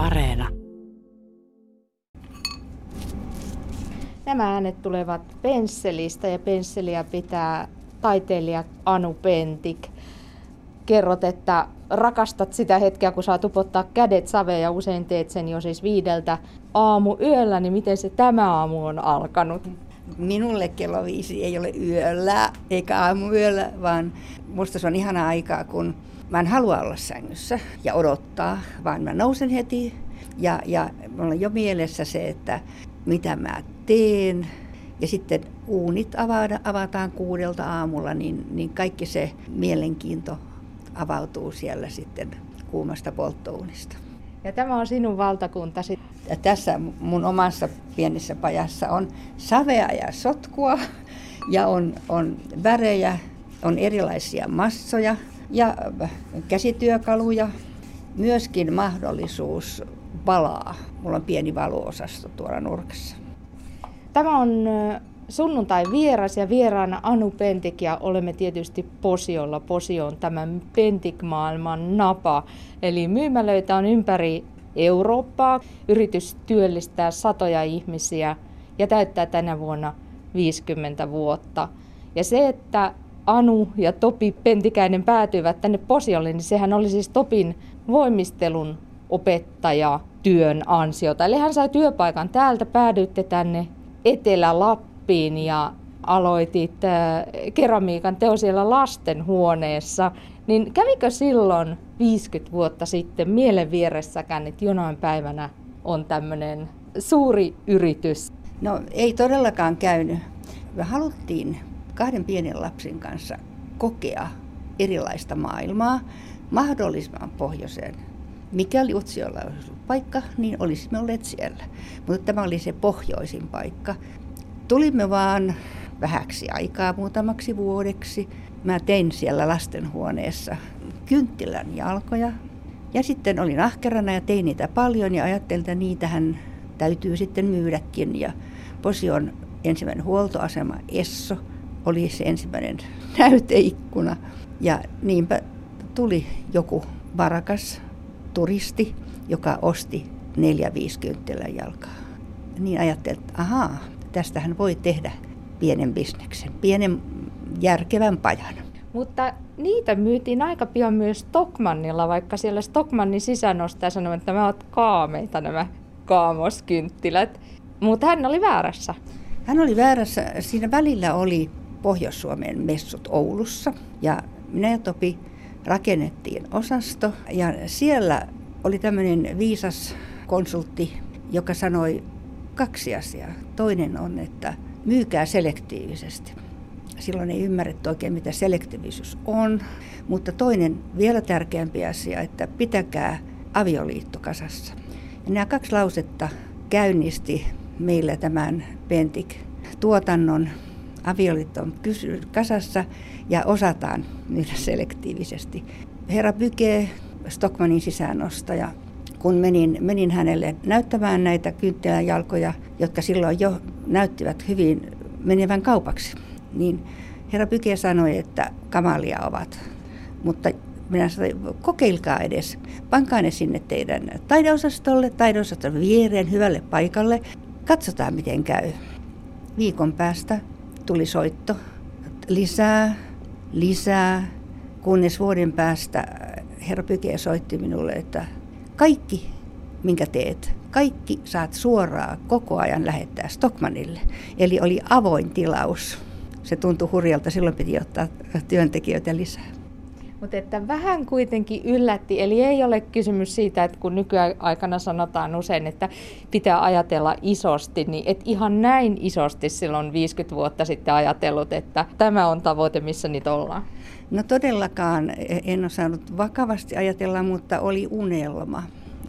Areena. Nämä äänet tulevat pensselistä ja pensseliä pitää taiteilija Anu Pentik. Kerrot, että rakastat sitä hetkeä, kun saa tupottaa kädet saveen ja usein teet sen jo siis viideltä aamu yöllä, niin miten se tämä aamu on alkanut? Minulle kello viisi ei ole yöllä eikä aamuyöllä, vaan musta se on ihana aikaa, kun mä en halua olla sängyssä ja odottaa, vaan mä nousen heti ja, ja mulla on jo mielessä se, että mitä mä teen. Ja sitten uunit avada, avataan kuudelta aamulla, niin, niin kaikki se mielenkiinto avautuu siellä sitten kuumasta polttouunista. Ja tämä on sinun valtakuntasi. Ja tässä mun omassa pienessä pajassa on savea ja sotkua ja on, on värejä, on erilaisia massoja ja käsityökaluja. Myöskin mahdollisuus valaa. Mulla on pieni valoosasto tuolla nurkassa. Tämä on sunnuntai vieras ja vieraana Anu Pentik ja olemme tietysti Posiolla. Posio on tämän Pentik-maailman napa. Eli myymälöitä on ympäri Eurooppaa. Yritys työllistää satoja ihmisiä ja täyttää tänä vuonna 50 vuotta. Ja se, että Anu ja Topi Pentikäinen päätyivät tänne Posiolle, niin sehän oli siis Topin voimistelun opettaja työn ansiota. Eli hän sai työpaikan täältä, päädyitte tänne Etelä-Lappiin ja aloitit äh, keramiikan teo siellä lastenhuoneessa. Niin kävikö silloin 50 vuotta sitten mielen vieressäkään, että jonain päivänä on tämmöinen suuri yritys? No ei todellakaan käynyt. Me haluttiin kahden pienen lapsen kanssa kokea erilaista maailmaa mahdollisimman pohjoiseen Mikäli Utsiolla olisi ollut paikka, niin olisimme olleet siellä. Mutta tämä oli se pohjoisin paikka. Tulimme vaan vähäksi aikaa, muutamaksi vuodeksi. Mä tein siellä lastenhuoneessa kynttilän jalkoja. Ja sitten olin ahkerana ja tein niitä paljon ja ajattelin, että niitähän täytyy sitten myydäkin. Ja Posion ensimmäinen huoltoasema Esso oli se ensimmäinen näyteikkuna. Ja niinpä tuli joku varakas turisti, joka osti neljä 50 jalkaa. Niin ajattelin, että ahaa, tästähän voi tehdä pienen bisneksen, pienen järkevän pajan. Mutta niitä myytiin aika pian myös Stockmannilla, vaikka siellä Stockmannin sisänostaja sanoi, että nämä ovat kaameita nämä kaamoskynttilät. Mutta hän oli väärässä. Hän oli väärässä. Siinä välillä oli Pohjois-Suomen messut Oulussa ja ja Topi rakennettiin osasto ja siellä oli tämmöinen viisas konsultti, joka sanoi kaksi asiaa. Toinen on, että myykää selektiivisesti. Silloin ei ymmärretty oikein, mitä selektiivisyys on. Mutta toinen vielä tärkeämpi asia, että pitäkää avioliitto kasassa. Ja nämä kaksi lausetta käynnisti meillä tämän Pentik-tuotannon avioliitto on kasassa ja osataan myydä selektiivisesti. Herra Byke, Stockmanin sisäänostaja, kun menin, menin hänelle näyttämään näitä kynttiläjalkoja, jotka silloin jo näyttivät hyvin menevän kaupaksi, niin herra Pyke sanoi, että kamalia ovat. Mutta minä sanoin, kokeilkaa edes, pankaa ne sinne teidän taideosastolle, taideosaston viereen hyvälle paikalle, katsotaan miten käy. Viikon päästä tuli soitto, lisää, lisää, kunnes vuoden päästä herra Pyke soitti minulle, että kaikki, minkä teet, kaikki saat suoraan koko ajan lähettää Stockmanille. Eli oli avoin tilaus. Se tuntui hurjalta, silloin piti ottaa työntekijöitä lisää. Mutta että vähän kuitenkin yllätti, eli ei ole kysymys siitä, että kun nykyaikana sanotaan usein, että pitää ajatella isosti, niin et ihan näin isosti silloin 50 vuotta sitten ajatellut, että tämä on tavoite, missä nyt ollaan. No todellakaan en osannut vakavasti ajatella, mutta oli unelma.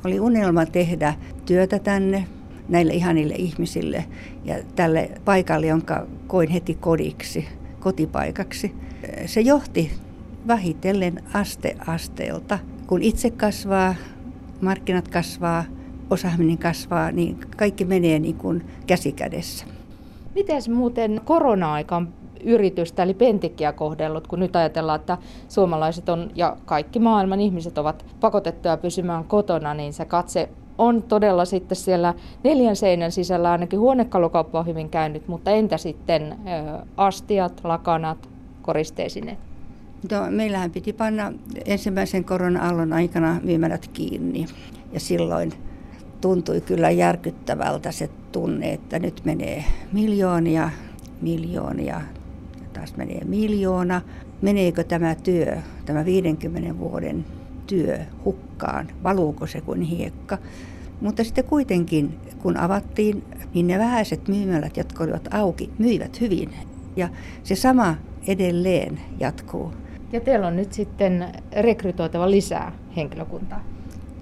Oli unelma tehdä työtä tänne näille ihanille ihmisille ja tälle paikalle, jonka koin heti kodiksi, kotipaikaksi. Se johti vähitellen aste asteelta. Kun itse kasvaa, markkinat kasvaa, osaaminen kasvaa, niin kaikki menee niin kuin käsi kädessä. Miten muuten korona-aikan yritystä eli Pentikkiä kohdellut, kun nyt ajatellaan, että suomalaiset on ja kaikki maailman ihmiset ovat pakotettuja pysymään kotona, niin se katse on todella sitten siellä neljän seinän sisällä ainakin huonekalukauppa on hyvin käynyt, mutta entä sitten astiat, lakanat, koristeisineet? No, meillähän piti panna ensimmäisen korona-aallon aikana myymälät kiinni ja silloin tuntui kyllä järkyttävältä se tunne, että nyt menee miljoonia, miljoonia, taas menee miljoona. Meneekö tämä työ, tämä 50 vuoden työ hukkaan, valuuko se kuin hiekka? Mutta sitten kuitenkin, kun avattiin, niin ne vähäiset myymälät, jotka olivat auki, myivät hyvin. Ja se sama edelleen jatkuu. Ja teillä on nyt sitten rekrytoitava lisää henkilökuntaa.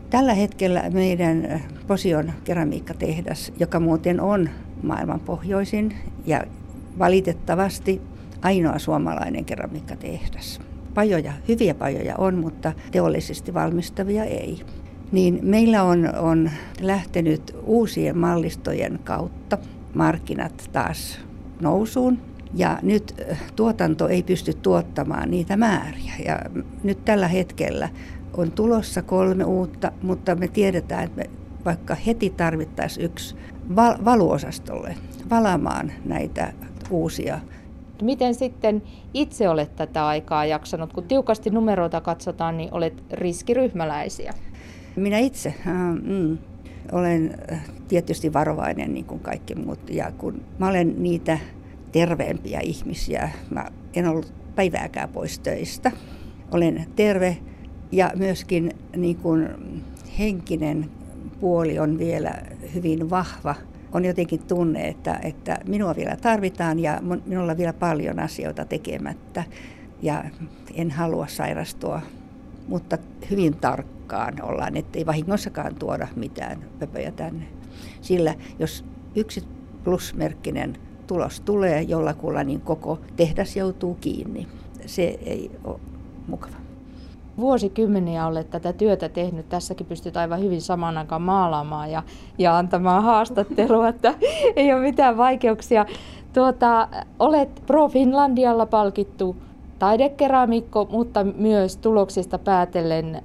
Tällä hetkellä meidän Posion keramiikkatehdas, joka muuten on maailman pohjoisin ja valitettavasti ainoa suomalainen keramiikkatehdas. Pajoja, hyviä pajoja on, mutta teollisesti valmistavia ei. Niin meillä on, on lähtenyt uusien mallistojen kautta markkinat taas nousuun. Ja nyt tuotanto ei pysty tuottamaan niitä määriä. Ja nyt tällä hetkellä on tulossa kolme uutta, mutta me tiedetään, että me vaikka heti tarvittaisiin yksi val- valuosastolle valamaan näitä uusia. Miten sitten itse olet tätä aikaa jaksanut? Kun tiukasti numeroita katsotaan, niin olet riskiryhmäläisiä. Minä itse äh, mm, olen äh, tietysti varovainen niin kuin kaikki muut. Ja kun mä olen niitä terveempiä ihmisiä, mä en ollut päivääkään pois töistä. Olen terve ja myöskin niin kuin henkinen puoli on vielä hyvin vahva. On jotenkin tunne, että, että minua vielä tarvitaan ja minulla on vielä paljon asioita tekemättä ja en halua sairastua, mutta hyvin tarkkaan ollaan, ettei vahingossakaan tuoda mitään pöpöjä tänne. Sillä jos yksi plusmerkkinen tulos tulee jollakulla, niin koko tehdas joutuu kiinni. Se ei ole mukava vuosikymmeniä olet tätä työtä tehnyt. Tässäkin pystyt aivan hyvin samaan aikaan maalaamaan ja, ja antamaan haastattelua, että ei ole mitään vaikeuksia. Tuota, olet Pro Finlandialla palkittu taidekeramikko, mutta myös tuloksista päätellen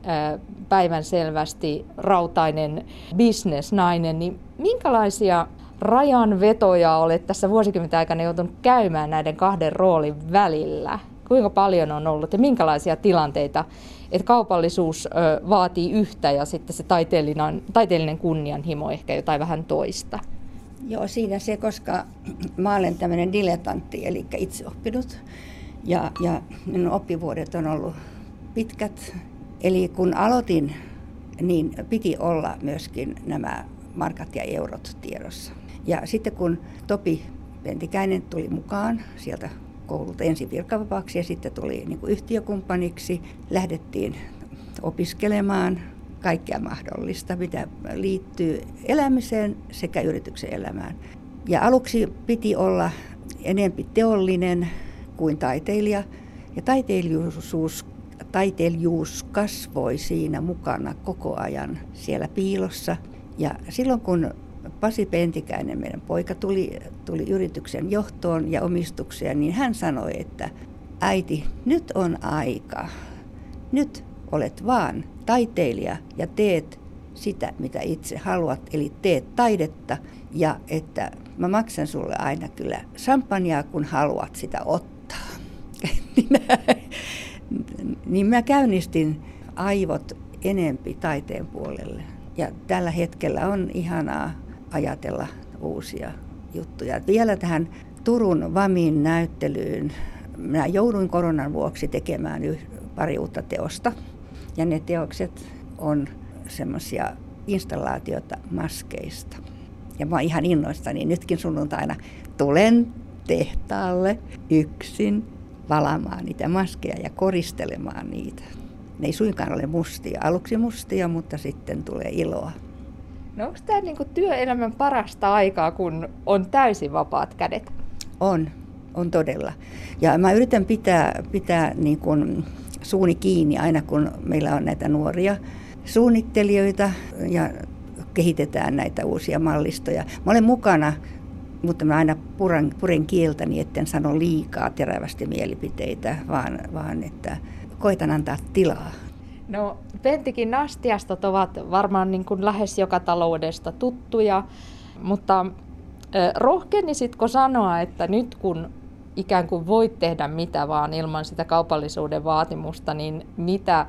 päivän selvästi rautainen bisnesnainen. Niin minkälaisia rajanvetoja olet tässä vuosikymmenten aikana joutunut käymään näiden kahden roolin välillä? Kuinka paljon on ollut ja minkälaisia tilanteita että kaupallisuus vaatii yhtä ja sitten se taiteellinen, taiteellinen kunnianhimo ehkä jotain vähän toista. Joo, siinä se, koska mä olen tämmöinen dilettantti, eli itse oppinut. Ja, ja minun oppivuodet on ollut pitkät. Eli kun aloitin, niin piti olla myöskin nämä markat ja eurot tiedossa. Ja sitten kun Topi Pentikäinen tuli mukaan sieltä koululta ensin virkavapaaksi ja sitten tuli niin kuin yhtiökumppaniksi. Lähdettiin opiskelemaan kaikkea mahdollista, mitä liittyy elämiseen sekä yrityksen elämään. Ja aluksi piti olla enempi teollinen kuin taiteilija. Ja taiteilijuus, taiteilijuus kasvoi siinä mukana koko ajan siellä piilossa. Ja silloin kun Pasi Pentikäinen, meidän poika, tuli, tuli yrityksen johtoon ja omistukseen, niin hän sanoi, että äiti, nyt on aika. Nyt olet vaan taiteilija ja teet sitä, mitä itse haluat, eli teet taidetta ja että mä maksan sulle aina kyllä champagnea, kun haluat sitä ottaa. niin mä käynnistin aivot enempi taiteen puolelle. Ja tällä hetkellä on ihanaa ajatella uusia juttuja. Vielä tähän Turun VAMin näyttelyyn. Minä jouduin koronan vuoksi tekemään pari uutta teosta. Ja ne teokset on semmoisia installaatioita maskeista. Ja mä oon ihan innoistani. Nytkin sunnuntaina tulen tehtaalle yksin valamaan niitä maskeja ja koristelemaan niitä. Ne ei suinkaan ole mustia. Aluksi mustia, mutta sitten tulee iloa. No onko tämä niinku työelämän parasta aikaa, kun on täysin vapaat kädet? On, on todella. Ja mä yritän pitää, pitää niin kuin suuni kiinni aina, kun meillä on näitä nuoria suunnittelijoita ja kehitetään näitä uusia mallistoja. Mä olen mukana, mutta mä aina puran, puren kieltäni, etten sano liikaa terävästi mielipiteitä, vaan, vaan että koitan antaa tilaa No Pentikin astiastot ovat varmaan niin kuin lähes joka taloudesta tuttuja, mutta rohkenisitko sanoa, että nyt kun ikään kuin voit tehdä mitä vaan ilman sitä kaupallisuuden vaatimusta, niin mitä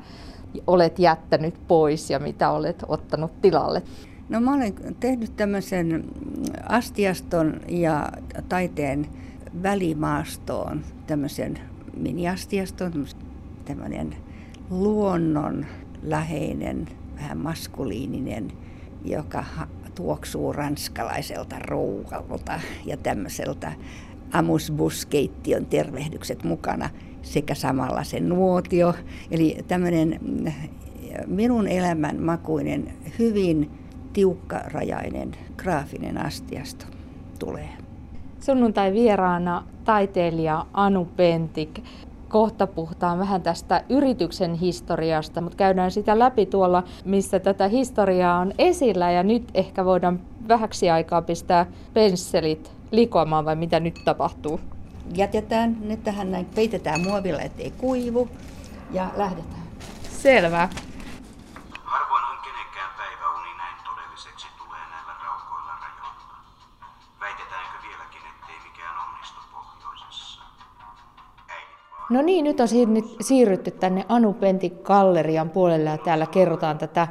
olet jättänyt pois ja mitä olet ottanut tilalle? No mä olen tehnyt tämmöisen astiaston ja taiteen välimaastoon tämmöisen miniastiaston, tämmöinen luonnon läheinen, vähän maskuliininen, joka tuoksuu ranskalaiselta ruualta ja tämmöiseltä amusbuskeittion tervehdykset mukana sekä samalla se nuotio. Eli tämmöinen mm, minun elämän makuinen, hyvin tiukkarajainen graafinen astiasto tulee. Sunnuntai vieraana taiteilija Anu Pentik. Kohta puhutaan vähän tästä yrityksen historiasta, mutta käydään sitä läpi tuolla, missä tätä historiaa on esillä. Ja nyt ehkä voidaan vähäksi aikaa pistää pensselit likoamaan vai mitä nyt tapahtuu? Jätetään ne tähän näin, peitetään muovilla, ettei kuivu ja lähdetään. Selvä. No niin, nyt on siirrytty tänne Anu Pentik gallerian puolelle ja täällä kerrotaan tätä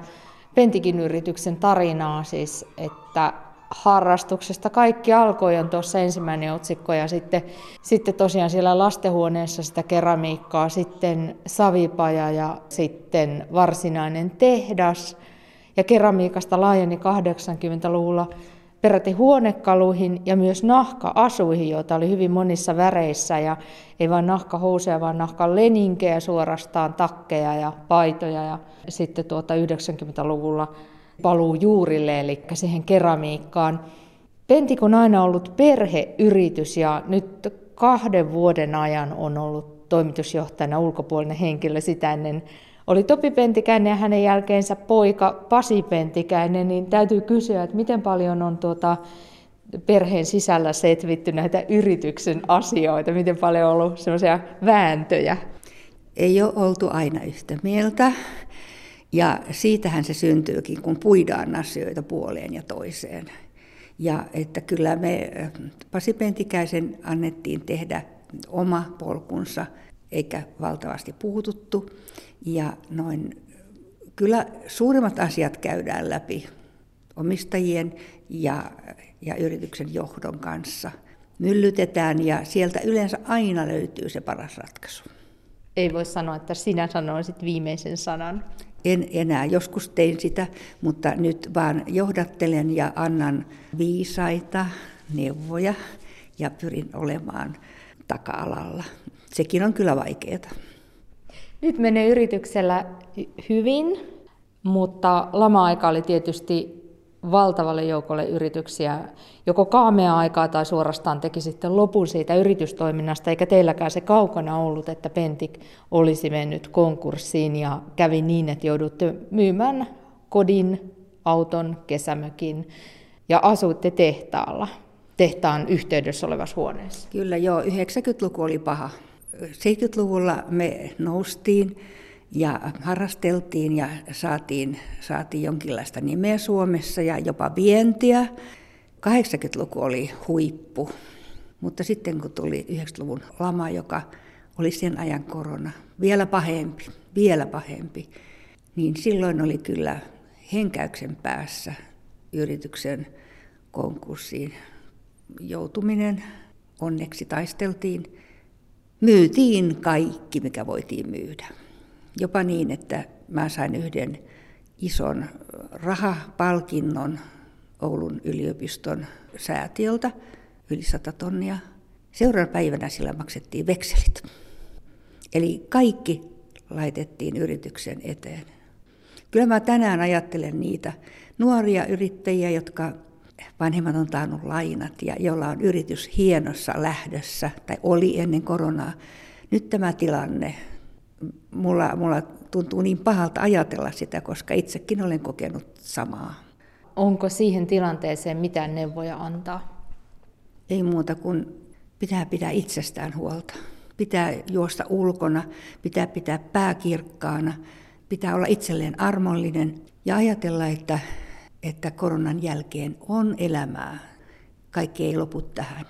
Pentikin yrityksen tarinaa, siis että harrastuksesta kaikki alkoi on tuossa ensimmäinen otsikko ja sitten, sitten tosiaan siellä lastenhuoneessa sitä keramiikkaa, sitten savipaja ja sitten varsinainen tehdas. Ja keramiikasta laajeni 80-luvulla peräti huonekaluihin ja myös nahka-asuihin, joita oli hyvin monissa väreissä. Ja ei vain nahkahousuja, vaan nahkaleninkeä suorastaan, takkeja ja paitoja. Ja sitten tuota 90-luvulla paluu juurille, eli siihen keramiikkaan. Pentik on aina ollut perheyritys ja nyt kahden vuoden ajan on ollut toimitusjohtajana ulkopuolinen henkilö. Sitä ennen oli Topi Pentikäinen ja hänen jälkeensä poika Pasi Pentikäinen, niin täytyy kysyä, että miten paljon on tuota perheen sisällä setvitty näitä yrityksen asioita, miten paljon on ollut sellaisia vääntöjä? Ei ole oltu aina yhtä mieltä. Ja siitähän se syntyykin, kun puidaan asioita puoleen ja toiseen. Ja että kyllä me Pasi Pentikäisen annettiin tehdä oma polkunsa, eikä valtavasti puututtu. Ja noin, kyllä suurimmat asiat käydään läpi omistajien ja, ja yrityksen johdon kanssa. Myllytetään ja sieltä yleensä aina löytyy se paras ratkaisu. Ei voi sanoa, että sinä sanoisit viimeisen sanan. En enää, joskus tein sitä, mutta nyt vaan johdattelen ja annan viisaita neuvoja ja pyrin olemaan taka-alalla. Sekin on kyllä vaikeaa. Nyt menee yrityksellä hyvin, mutta lama-aika oli tietysti valtavalle joukolle yrityksiä joko kaamea aikaa tai suorastaan teki sitten lopun siitä yritystoiminnasta, eikä teilläkään se kaukana ollut, että Pentik olisi mennyt konkurssiin ja kävi niin, että joudutte myymään kodin, auton, kesämökin ja asuitte tehtaalla, tehtaan yhteydessä olevassa huoneessa. Kyllä joo, 90-luku oli paha. 70-luvulla me noustiin ja harrasteltiin ja saatiin, saatiin jonkinlaista nimeä Suomessa ja jopa vientiä. 80-luku oli huippu, mutta sitten kun tuli 90-luvun lama, joka oli sen ajan korona, vielä pahempi, vielä pahempi, niin silloin oli kyllä henkäyksen päässä yrityksen konkurssiin joutuminen. Onneksi taisteltiin. Myytiin kaikki, mikä voitiin myydä. Jopa niin, että mä sain yhden ison rahapalkinnon Oulun yliopiston säätiöltä, yli 100 tonnia. Seuraavana päivänä sillä maksettiin vekselit. Eli kaikki laitettiin yrityksen eteen. Kyllä mä tänään ajattelen niitä nuoria yrittäjiä, jotka vanhemmat on taannut lainat ja jolla on yritys hienossa lähdössä, tai oli ennen koronaa. Nyt tämä tilanne mulla, mulla tuntuu niin pahalta ajatella sitä, koska itsekin olen kokenut samaa. Onko siihen tilanteeseen mitään neuvoja antaa? Ei muuta kuin pitää pitää itsestään huolta. Pitää juosta ulkona, pitää pitää pää kirkkaana pitää olla itselleen armollinen ja ajatella, että, että koronan jälkeen on elämää. Kaikki ei lopu tähän.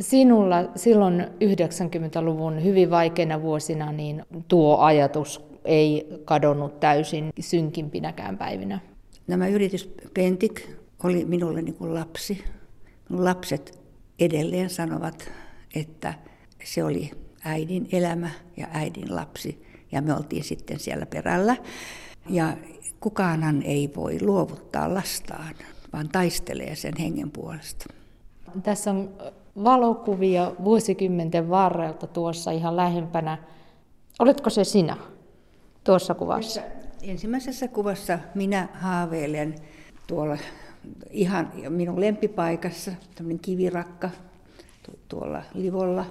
Sinulla silloin 90-luvun hyvin vaikeina vuosina niin tuo ajatus ei kadonnut täysin synkimpinäkään päivinä. Nämä yrityspentik oli minulle niin kuin lapsi. Minun lapset edelleen sanovat, että se oli äidin elämä ja äidin lapsi. Ja me oltiin sitten siellä perällä. Ja kukaanhan ei voi luovuttaa lastaan, vaan taistelee sen hengen puolesta. Tässä on valokuvia vuosikymmenten varrelta tuossa ihan lähempänä. Oletko se sinä tuossa kuvassa? Ensimmäisessä kuvassa minä haaveilen tuolla ihan minun lempipaikassa, tämmöinen kivirakka tuolla livolla,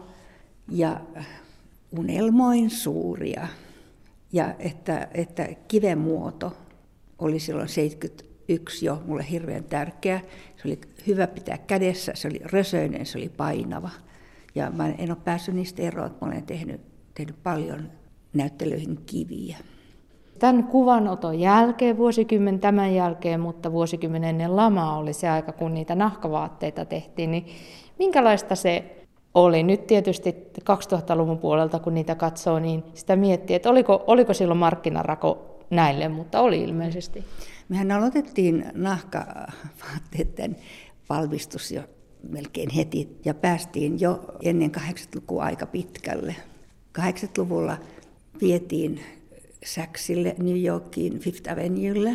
ja unelmoin suuria. Ja että, että kiven muoto oli silloin 71 jo mulle hirveän tärkeä. Se oli hyvä pitää kädessä, se oli rösöinen, se oli painava. Ja mä en ole päässyt niistä eroon, että mä olen tehnyt, tehnyt paljon näyttelyihin kiviä. Tämän kuvanoton jälkeen, vuosikymmen tämän jälkeen, mutta vuosikymmen ennen lamaa oli se aika, kun niitä nahkavaatteita tehtiin, niin minkälaista se oli? Nyt tietysti 2000-luvun puolelta, kun niitä katsoo, niin sitä miettii, että oliko, oliko silloin markkinarako näille, mutta oli ilmeisesti. Mehän aloitettiin nahkavaatteiden valmistus jo melkein heti ja päästiin jo ennen 80-lukua aika pitkälle. 80-luvulla vietiin Saksille, New Yorkiin, Fifth Avenuelle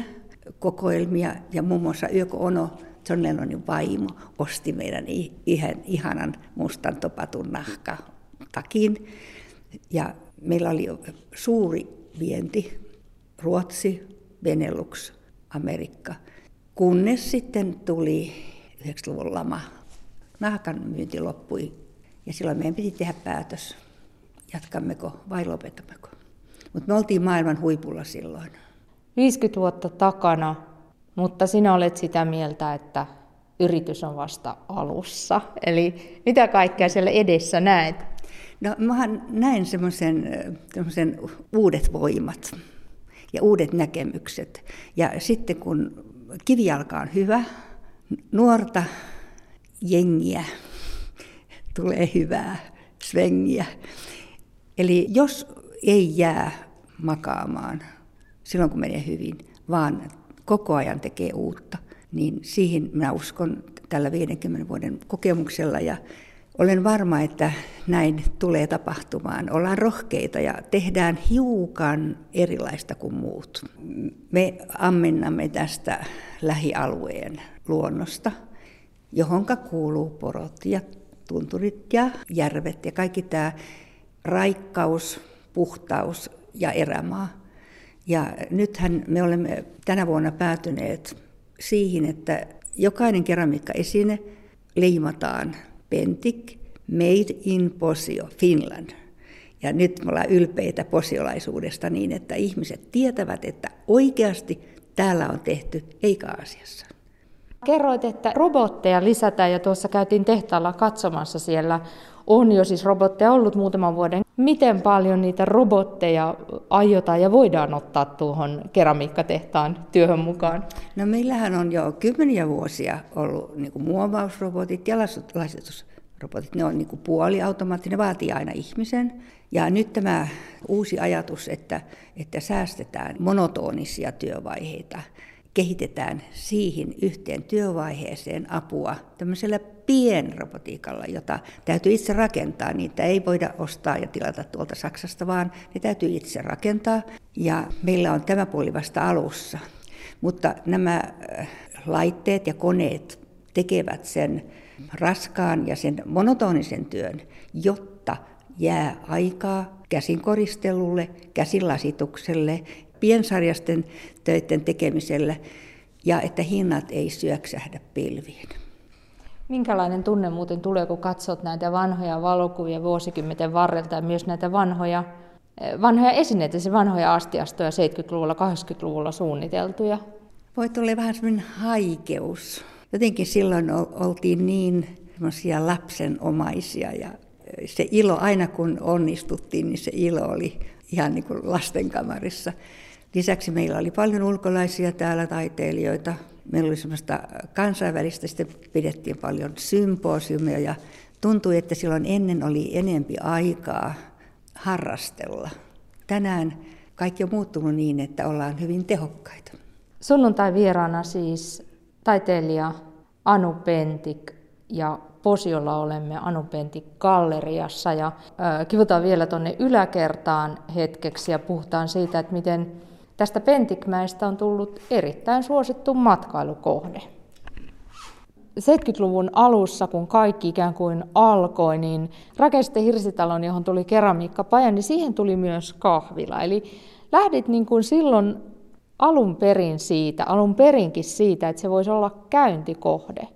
kokoelmia ja muun muassa Yöko Ono, John Lennonin vaimo, osti meidän ihan, ihanan mustan topatun nahka takin. Ja meillä oli suuri vienti, Ruotsi, Benelux, Amerikka. Kunnes sitten tuli 90-luvun lama. Nahkan myynti loppui ja silloin meidän piti tehdä päätös, jatkammeko vai lopetammeko. Mutta me oltiin maailman huipulla silloin. 50 vuotta takana, mutta sinä olet sitä mieltä, että yritys on vasta alussa. Eli mitä kaikkea siellä edessä näet? No mä näen semmoisen uudet voimat ja uudet näkemykset. Ja sitten kun kivijalka on hyvä, nuorta jengiä tulee hyvää svengiä. Eli jos ei jää makaamaan silloin, kun menee hyvin, vaan koko ajan tekee uutta, niin siihen minä uskon tällä 50 vuoden kokemuksella ja olen varma, että näin tulee tapahtumaan. Ollaan rohkeita ja tehdään hiukan erilaista kuin muut. Me ammennamme tästä lähialueen luonnosta, johonka kuuluu porot ja tunturit ja järvet ja kaikki tämä raikkaus, puhtaus ja erämaa. Ja nythän me olemme tänä vuonna päätyneet siihen, että jokainen keramiikkaesine leimataan Pentik Made in Posio, Finland. Ja nyt me ollaan ylpeitä posiolaisuudesta niin, että ihmiset tietävät, että oikeasti täällä on tehty, eikä Aasiassa. Kerroit, että robotteja lisätään ja tuossa käytiin tehtaalla katsomassa siellä. On jo siis robotteja ollut muutaman vuoden. Miten paljon niitä robotteja aiotaan ja voidaan ottaa tuohon keramiikkatehtaan työhön mukaan? No meillähän on jo kymmeniä vuosia ollut niin kuin muovausrobotit ja lastusrobotit. Ne on niin kuin puoliautomaattinen, ne vaatii aina ihmisen. Ja nyt tämä uusi ajatus, että, että säästetään monotonisia työvaiheita kehitetään siihen yhteen työvaiheeseen apua tämmöisellä pienrobotiikalla, jota täytyy itse rakentaa. Niitä ei voida ostaa ja tilata tuolta Saksasta, vaan ne täytyy itse rakentaa. Ja meillä on tämä puoli vasta alussa. Mutta nämä äh, laitteet ja koneet tekevät sen raskaan ja sen monotonisen työn, jotta jää aikaa käsinkoristelulle, käsilasitukselle piensarjasten töiden tekemisellä ja että hinnat ei syöksähdä pilviin. Minkälainen tunne muuten tulee, kun katsot näitä vanhoja valokuvia vuosikymmenten varrelta ja myös näitä vanhoja, eh, vanhoja esineitä, se vanhoja astiastoja 70-luvulla, 80-luvulla suunniteltuja? Voi tulla vähän semmoinen haikeus. Jotenkin silloin oltiin niin lapsenomaisia ja se ilo, aina kun onnistuttiin, niin se ilo oli ihan niin kuin lastenkamarissa. Lisäksi meillä oli paljon ulkolaisia täällä taiteilijoita. Meillä oli semmoista kansainvälistä, sitten pidettiin paljon symposiumeja ja tuntui, että silloin ennen oli enempi aikaa harrastella. Tänään kaikki on muuttunut niin, että ollaan hyvin tehokkaita. Sunnuntai vieraana siis taiteilija Anu Pentik ja Posiolla olemme Anu Pentik galleriassa ja äh, kivutaan vielä tuonne yläkertaan hetkeksi ja puhutaan siitä, että miten tästä Pentikmäestä on tullut erittäin suosittu matkailukohde. 70-luvun alussa, kun kaikki ikään kuin alkoi, niin rakensitte hirsitalon, johon tuli keramiikkapaja, niin siihen tuli myös kahvila. Eli lähdit niin kuin silloin alun perin siitä, alun perinkin siitä, että se voisi olla käyntikohde.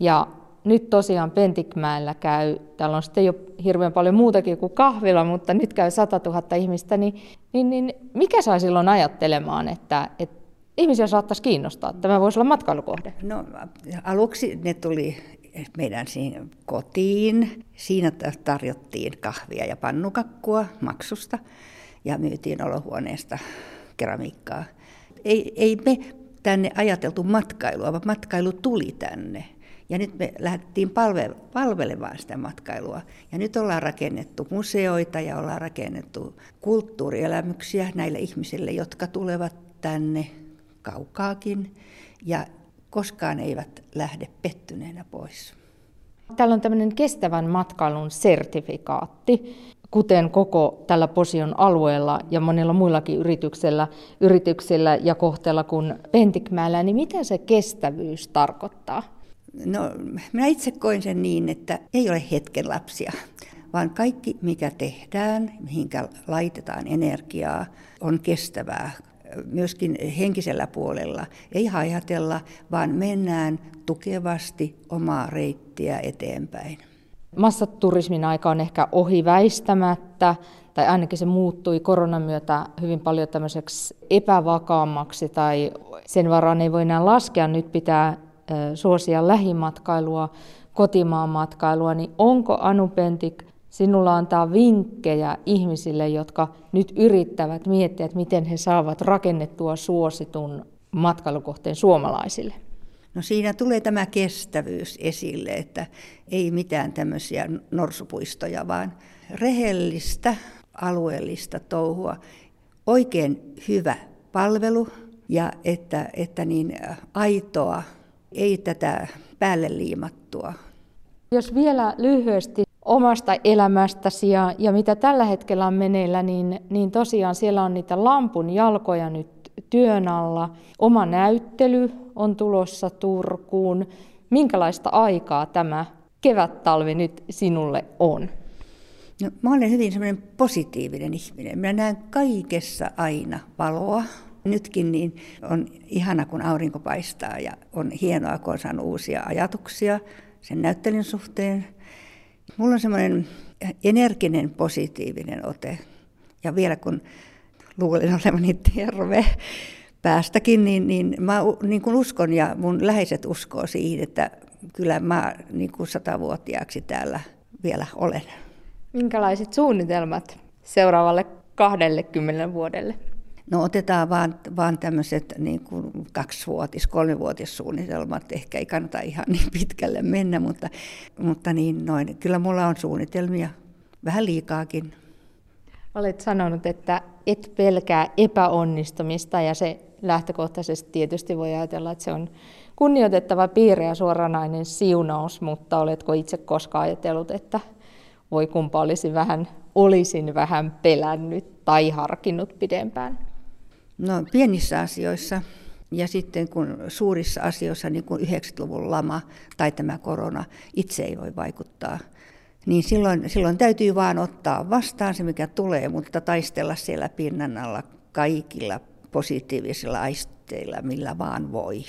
Ja nyt tosiaan Pentikmäellä käy, täällä on sitten jo hirveän paljon muutakin kuin kahvila, mutta nyt käy 100 000 ihmistä, niin, niin, niin mikä sai silloin ajattelemaan, että, että ihmisiä saattaisi kiinnostaa. Tämä voisi olla matkailukohde. No aluksi ne tuli meidän siihen kotiin. Siinä tarjottiin kahvia ja pannukakkua maksusta ja myytiin olohuoneesta keramiikkaa. Ei, ei me tänne ajateltu matkailua, vaan matkailu tuli tänne. Ja nyt me lähdettiin palve- palvelemaan sitä matkailua. Ja nyt ollaan rakennettu museoita ja ollaan rakennettu kulttuurielämyksiä näille ihmisille, jotka tulevat tänne kaukaakin ja koskaan eivät lähde pettyneenä pois. Täällä on tämmöinen kestävän matkailun sertifikaatti, kuten koko tällä Posion alueella ja monilla muillakin yrityksillä, yrityksillä ja kohteella kuin Pentikmäellä, niin mitä se kestävyys tarkoittaa? No, minä itse koin sen niin, että ei ole hetken lapsia, vaan kaikki mikä tehdään, mihinkä laitetaan energiaa, on kestävää myöskin henkisellä puolella. Ei hajatella, vaan mennään tukevasti omaa reittiä eteenpäin. Massaturismin aika on ehkä ohi väistämättä, tai ainakin se muuttui koronan myötä hyvin paljon tämmöiseksi epävakaammaksi, tai sen varaan ei voi enää laskea, nyt pitää suosia lähimatkailua, kotimaan matkailua, niin onko Anu Pentik sinulla antaa vinkkejä ihmisille, jotka nyt yrittävät miettiä, että miten he saavat rakennettua suositun matkailukohteen suomalaisille? No siinä tulee tämä kestävyys esille, että ei mitään tämmöisiä norsupuistoja, vaan rehellistä alueellista touhua, oikein hyvä palvelu ja että, että niin aitoa, ei tätä päälle liimattua. Jos vielä lyhyesti omasta elämästäsi ja, ja mitä tällä hetkellä on meneillä, niin, niin tosiaan siellä on niitä lampun jalkoja nyt työn alla. Oma näyttely on tulossa Turkuun. Minkälaista aikaa tämä kevät-talvi nyt sinulle on? No, mä olen hyvin semmoinen positiivinen ihminen. Minä näen kaikessa aina valoa. Nytkin niin on ihana, kun aurinko paistaa ja on hienoa, kun on saanut uusia ajatuksia sen näyttelyn suhteen. Mulla on semmoinen energinen, positiivinen ote. Ja vielä kun luulen olevani terve päästäkin, niin, niin mä niin kuin uskon ja mun läheiset uskoo siihen, että kyllä mä niin kuin satavuotiaaksi täällä vielä olen. Minkälaiset suunnitelmat seuraavalle 20 vuodelle? No otetaan vaan, vaan tämmöiset niin kuin kaksivuotis, kolmivuotissuunnitelmat. Ehkä ei kannata ihan niin pitkälle mennä, mutta, mutta niin noin. Kyllä mulla on suunnitelmia, vähän liikaakin. Olet sanonut, että et pelkää epäonnistumista ja se lähtökohtaisesti tietysti voi ajatella, että se on kunnioitettava piirre ja suoranainen siunaus, mutta oletko itse koskaan ajatellut, että voi kumpa olisin vähän, olisin vähän pelännyt tai harkinnut pidempään? No pienissä asioissa ja sitten kun suurissa asioissa, niin kuin 90-luvun lama tai tämä korona, itse ei voi vaikuttaa. Niin silloin, silloin täytyy vaan ottaa vastaan se, mikä tulee, mutta taistella siellä pinnan alla kaikilla positiivisilla aisteilla, millä vaan voi.